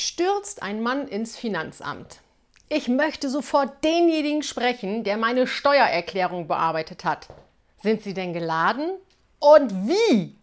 Stürzt ein Mann ins Finanzamt. Ich möchte sofort denjenigen sprechen, der meine Steuererklärung bearbeitet hat. Sind Sie denn geladen? Und wie?